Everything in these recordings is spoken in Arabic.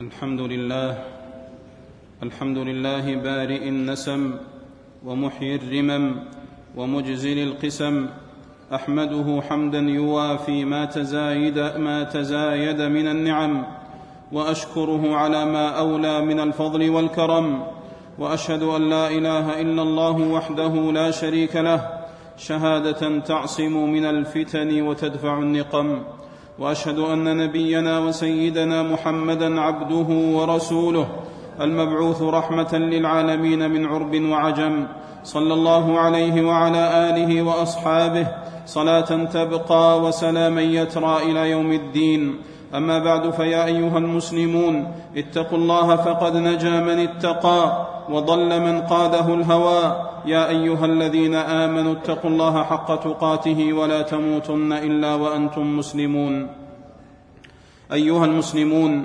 الحمد لله الحمد لله بارئ النسم ومحيي الرمم ومجزل القسم أحمده حمدا يوافي ما تزايد ما تزايد من النعم وأشكره على ما أولى من الفضل والكرم وأشهد أن لا إله إلا الله وحده لا شريك له شهادة تعصم من الفتن وتدفع النقم. وأشهد أن نبينا وسيدنا محمدا عبده ورسوله المبعوث رحمة للعالمين من عرب وعجم صلى الله عليه وعلى آله وأصحابه صلاة تبقى وسلاما يترى إلى يوم الدين. أما بعد فيا أيها المسلمون اتقوا الله فقد نجا من اتقى وضل من قاده الهوى. يا أيها الذين آمنوا اتقوا الله حق تقاته ولا تموتن إلا وأنتم مسلمون. أيها المسلمون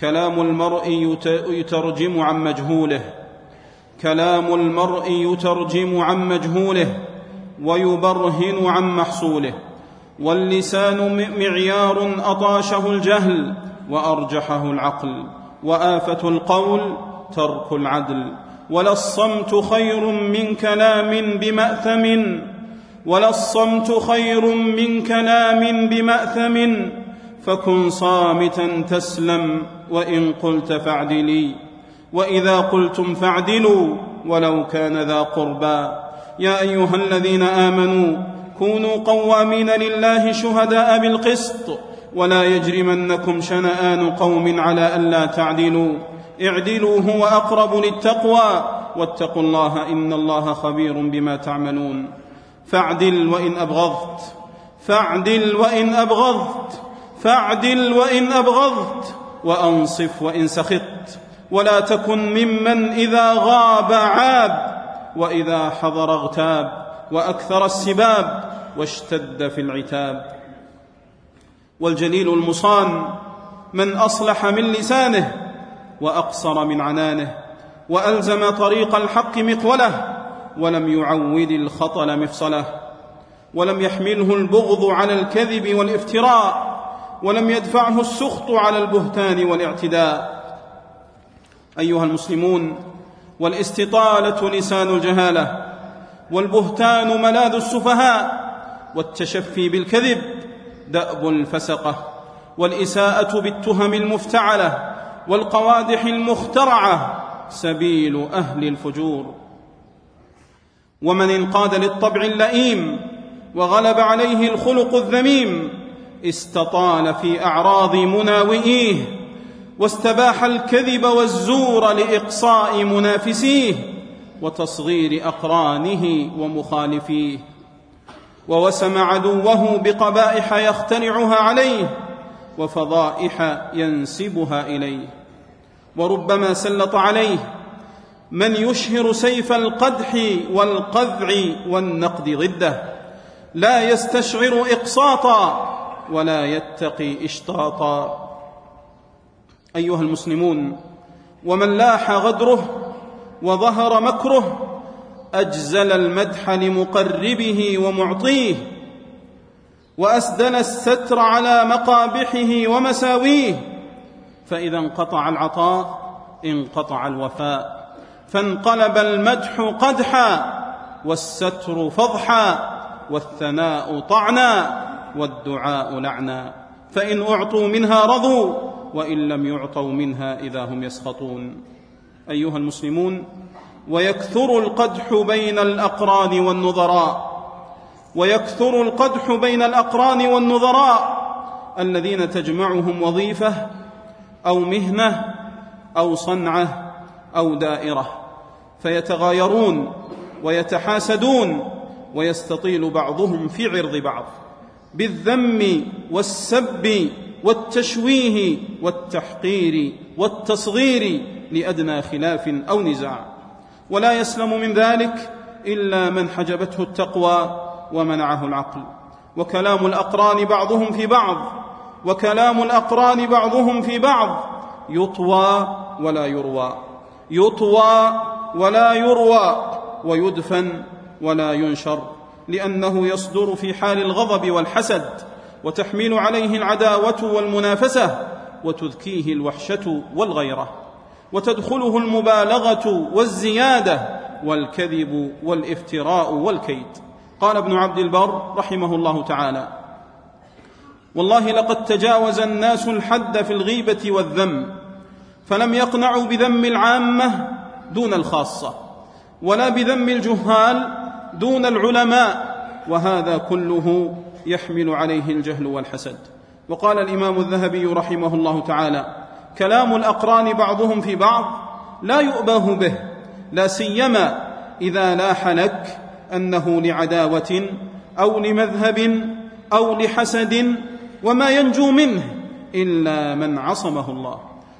كلام المرء يترجم عن مجهوله. كلام المرء يترجم عن مجهوله ويبرهن عن محصوله. واللسان معيار أطاشه الجهل وأرجحه العقل وآفة القول ترك العدل ولا الصمت خير من كلام بمأثم ولا الصمت خير من كلام بمأثم فكن صامتا تسلم وإن قلت فاعدلي وإذا قلتم فاعدلوا ولو كان ذا قربى. يا أيها الذين آمنوا كونوا قوامين لله شهداء بالقسط ولا يجرمنكم شنآن قوم على ألا تعدلوا. اعدلوا هو أقرب للتقوى واتقوا الله إن الله خبير بما تعملون. فاعدل وإن أبغضت فاعدل وإن أبغضت فاعدل وإن أبغضت وأنصف وإن سخطت. ولا تكن ممن إذا غاب عاب وإذا حضر اغتاب وأكثر السباب. واشتد في العتاب. والجليل المصان من أصلح من لسانه وأقصر من عنانه وألزم طريق الحق مقوله ولم يعود الخطل مفصله ولم يحمله البغض على الكذب والافتراء ولم يدفعه السخط على البهتان والاعتداء. أيها المسلمون والاستطالة لسان الجهالة والبهتان ملاذ السفهاء والتشفي بالكذب دأب الفسقة والإساءة بالتهم المفتعلة والقوادح المخترعة سبيل أهل الفجور. ومن انقاد للطبع اللئيم وغلب عليه الخلق الذميم استطال في أعراض مناوئيه واستباح الكذب والزور لإقصاء منافسيه وتصغير أقرانه ومخالفيه. ووسم عدوه بقبائح يخترعها عليه وفضائح ينسبها إليه. وربما سلط عليه من يشهر سيف القدح والقذع والنقد ضده. لا يستشعر إقساطا ولا يتقي اشطاطا أيها المسلمون ومن لاح غدره وظهر مكره أجزل المدح لمقربه ومعطيه وأسدل الستر على مقابحه ومساويه فإذا انقطع العطاء انقطع الوفاء فانقلب المدح قدحا والستر فضحا والثناء طعنا والدعاء لعنا فإن أعطوا منها رضوا وإن لم يعطوا منها إذا هم يسخطون. أيها المسلمون ويكثر القدح بين الأقران والنظراء. ويكثر القدح بين الأقران والنظراء. الذين تجمعهم وظيفة أو مهنة أو صنعة أو دائرة. فيتغايرون ويتحاسدون ويستطيل بعضهم في عرض بعض. بالذم والسب والتشويه والتحقير والتصغير لأدنى خلاف أو نزاع. ولا يسلم من ذلك إلا من حجبته التقوى ومنعه العقل. وكلام الأقران بعضهم في بعض وكلام الأقران بعضهم في بعض يطوى ولا يروى. يطوى ولا يروى ويدفن ولا ينشر لأنه يصدر في حال الغضب والحسد وتحميل عليه العداوة والمنافسة وتذكيه الوحشة والغيرة. وتدخله المبالغة والزيادة والكذب والافتراء والكيد. قال ابن عبد البر رحمه الله تعالى والله لقد تجاوز الناس الحد في الغيبة والذم فلم يقنعوا بذم العامة دون الخاصة ولا بذم الجهال دون العلماء وهذا كله يحمل عليه الجهل والحسد. وقال الإمام الذهبي رحمه الله تعالى كلام الأقران بعضهم في بعض لا يؤباه به لا سيما إذا لاح لك أنه لعداوة أو لمذهب أو لحسد وما ينجو منه إلا من عصمه الله.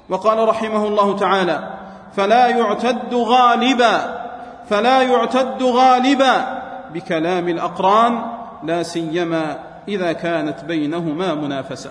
وقال رحمه الله تعالى فلا يعتد غالبا فلا يعتد غالبا بكلام الأقران لا سيما إذا كانت بينهما منافسة.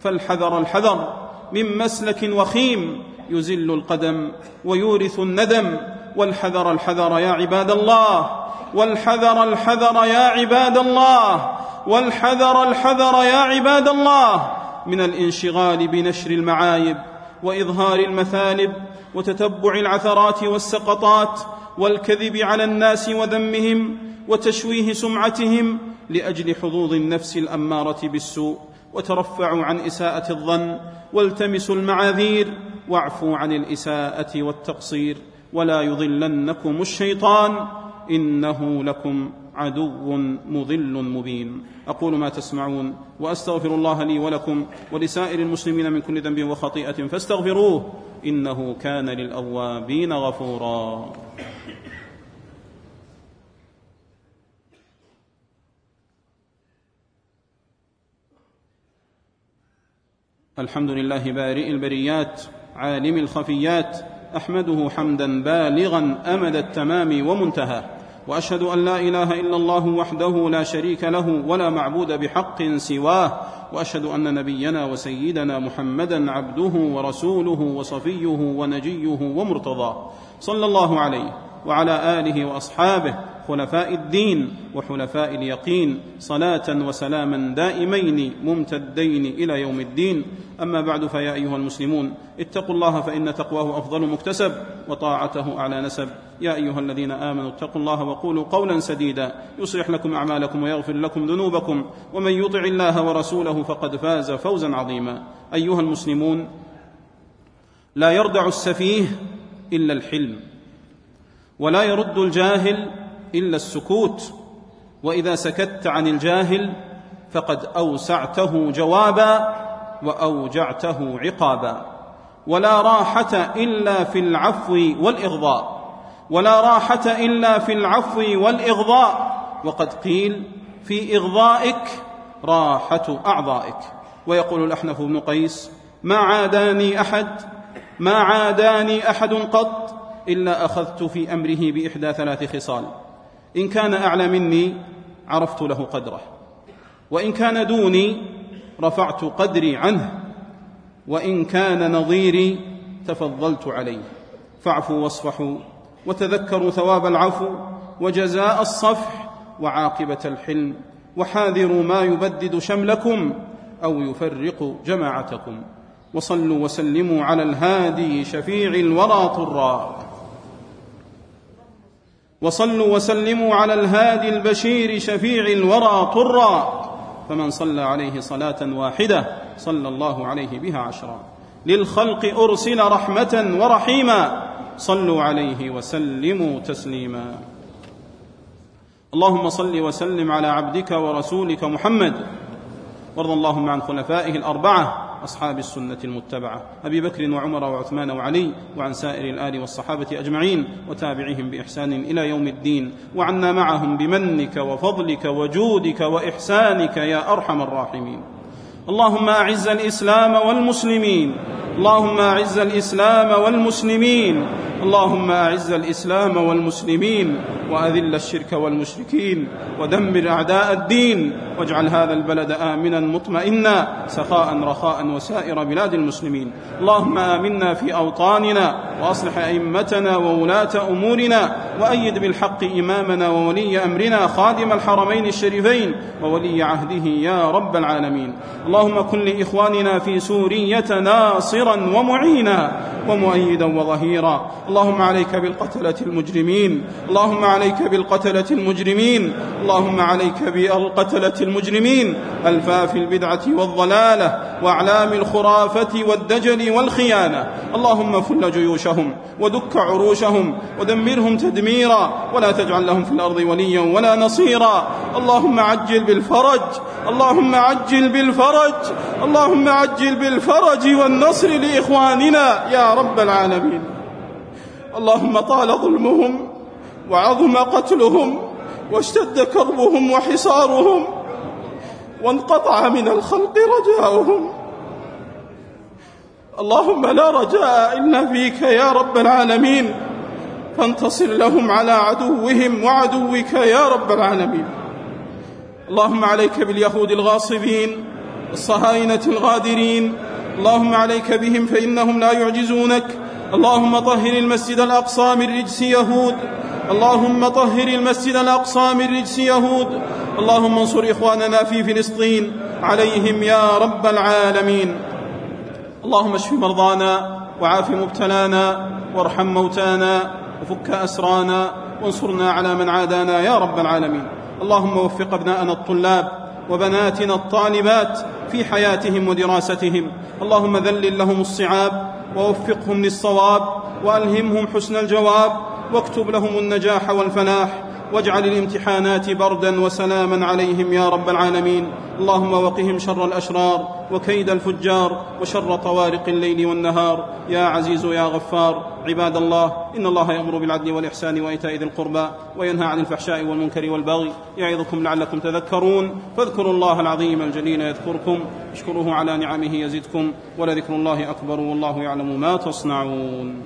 فالحذر الحذر. من مسلك وخيم يزل القدم ويورث الندم والحذر الحذر يا عباد الله والحذر الحذر يا عباد الله والحذر الحذر يا عباد الله من الانشغال بنشر المعايب وإظهار المثالب وتتبع العثرات والسقطات والكذب على الناس وذمهم وتشويه سمعتهم لأجل حظوظ النفس الأمارة بالسوء وترفعوا عن إساءة الظن والتمسوا المعاذير واعفوا عن الإساءة والتقصير ولا يضلنكم الشيطان إنه لكم عدو مضل مبين. أقول ما تسمعون وأستغفر الله لي ولكم ولسائر المسلمين من كل ذنب وخطيئة فاستغفروه إنه كان للأوابين غفورا. الحمد لله بارئ البريات عالم الخفيات أحمده حمدا بالغا أمد التمام ومنتهاه وأشهد أن لا إله إلا الله وحده لا شريك له ولا معبود بحق سواه وأشهد أن نبينا وسيدنا محمدا عبده ورسوله وصفيه ونجيه ومرتضاه صلى الله عليه وعلى آله وأصحابه خلفاء الدين وحلفاء اليقين صلاة وسلاما دائمين ممتدين إلى يوم الدين. أما بعد فيا أيها المسلمون اتقوا الله فإن تقواه أفضل مكتسب وطاعته أعلى نسب. يا أيها الذين آمنوا اتقوا الله وقولوا قولا سديدا. يصلح لكم أعمالكم ويغفر لكم ذنوبكم. ومن يطع الله ورسوله فقد فاز فوزا عظيما. أيها المسلمون لا يردع السفيه إلا الحلم ولا يرد الجاهل إلا السكوت وإذا سكت عن الجاهل فقد أوسعته جوابا وأوجعته عقابا. ولا راحة إلا في العفو والإغضاء. ولا راحة إلا في العفو والإغضاء. وقد قيل في إغضائك راحة أعضائك. ويقول الأحنف بن قيس ما عاداني أحد ما عاداني أحد قط إلا أخذت في أمره بإحدى ثلاث خصال إن كان أعلى مني عرفت له قدره. وإن كان دوني رفعت قدري عنه. وإن كان نظيري تفضلت عليه. فاعفوا واصفحوا وتذكروا ثواب العفو وجزاء الصفح وعاقبة الحلم وحاذروا ما يبدد شملكم أو يفرق جماعتكم. وصلوا وسلموا على الهادي شفيع الورى طرا وصلوا وسلموا على الهادي البشير شفيع الورى طرا. فمن صلى عليه صلاة واحدة صلى الله عليه بها عشرا. للخلق أرسل رحمة ورحيما. صلوا عليه وسلموا تسليما. اللهم صل وسلم على عبدك ورسولك محمد. وارض اللهم عن خلفائه الأربعة. أصحاب السنة المتبعة أبي بكر وعمر وعثمان وعلي وعن سائر الآل والصحابة أجمعين وتابعهم بإحسان إلى يوم الدين وعنا معهم بمنك وفضلك وجودك وإحسانك يا أرحم الراحمين. اللهم أعز الإسلام والمسلمين. اللهم أعز الإسلام والمسلمين. اللهم أعز الإسلام والمسلمين وأذل الشرك والمشركين ودمر أعداء الدين واجعل هذا البلد آمنا مطمئنا سخاء رخاء وسائر بلاد المسلمين. اللهم آمنا في أوطاننا وأصلح أئمتنا وولاة أمورنا وأيد بالحق إمامنا وولي أمرنا خادم الحرمين الشريفين وولي عهده يا رب العالمين. اللهم كن لإخواننا في سورية ناصرا ومعينا ومؤيدا وظهيرا. اللهم عليك بالقتلة المجرمين. اللهم عليك بالقتلة المجرمين. اللهم عليك بالقتلة المجرمين. ألفاف البدعة والضلالة وأعلام الخرافة والدجل والخيانة. اللهم فل جيوشهم ودك عروشهم ودمرهم تدميرا ولا تجعل لهم في الأرض وليا ولا نصيرا. اللهم عجل بالفرج اللهم عجل بالفرج اللهم عجل بالفرج والنصر لإخواننا يا رب العالمين. اللهم طال ظلمهم وعظم قتلهم واشتد كربهم وحصارهم وانقطع من الخلق رجاؤهم. اللهم لا رجاء إلا فيك يا رب العالمين. فانتصر لهم على عدوهم وعدوك يا رب العالمين. اللهم عليك باليهود الغاصبين الصهاينة الغادرين. اللهم عليك بهم فإنهم لا يعجزونك. اللهم طهر المسجد الأقصى من رجس يهود. اللهم طهر المسجد الأقصى من رجس يهود. اللهم انصر إخواننا في فلسطين. عليهم يا رب العالمين. اللهم اشف مرضانا وعاف مبتلانا وارحم موتانا. وفك أسرانا وانصرنا على من عادانا يا رب العالمين. اللهم وفق أبناءنا الطلاب وبناتنا الطالبات في حياتهم ودراستهم. اللهم ذلل لهم الصعاب ووفقهم للصواب وألهمهم حسن الجواب واكتب لهم النجاح والفلاح. واجعل الامتحانات بردا وسلاما عليهم يا رب العالمين. اللهم وقهم شر الأشرار وكيد الفجار وشر طوارق الليل والنهار. يا عزيز يا غفار عباد الله إن الله يأمر بالعدل والإحسان وإيتاء ذي القربى وينهى عن الفحشاء والمنكر والبغي يعظكم لعلكم تذكرون. فاذكروا الله العظيم الجليل يذكركم اشكروه على نعمه يزدكم ولذكر الله أكبر والله يعلم ما تصنعون.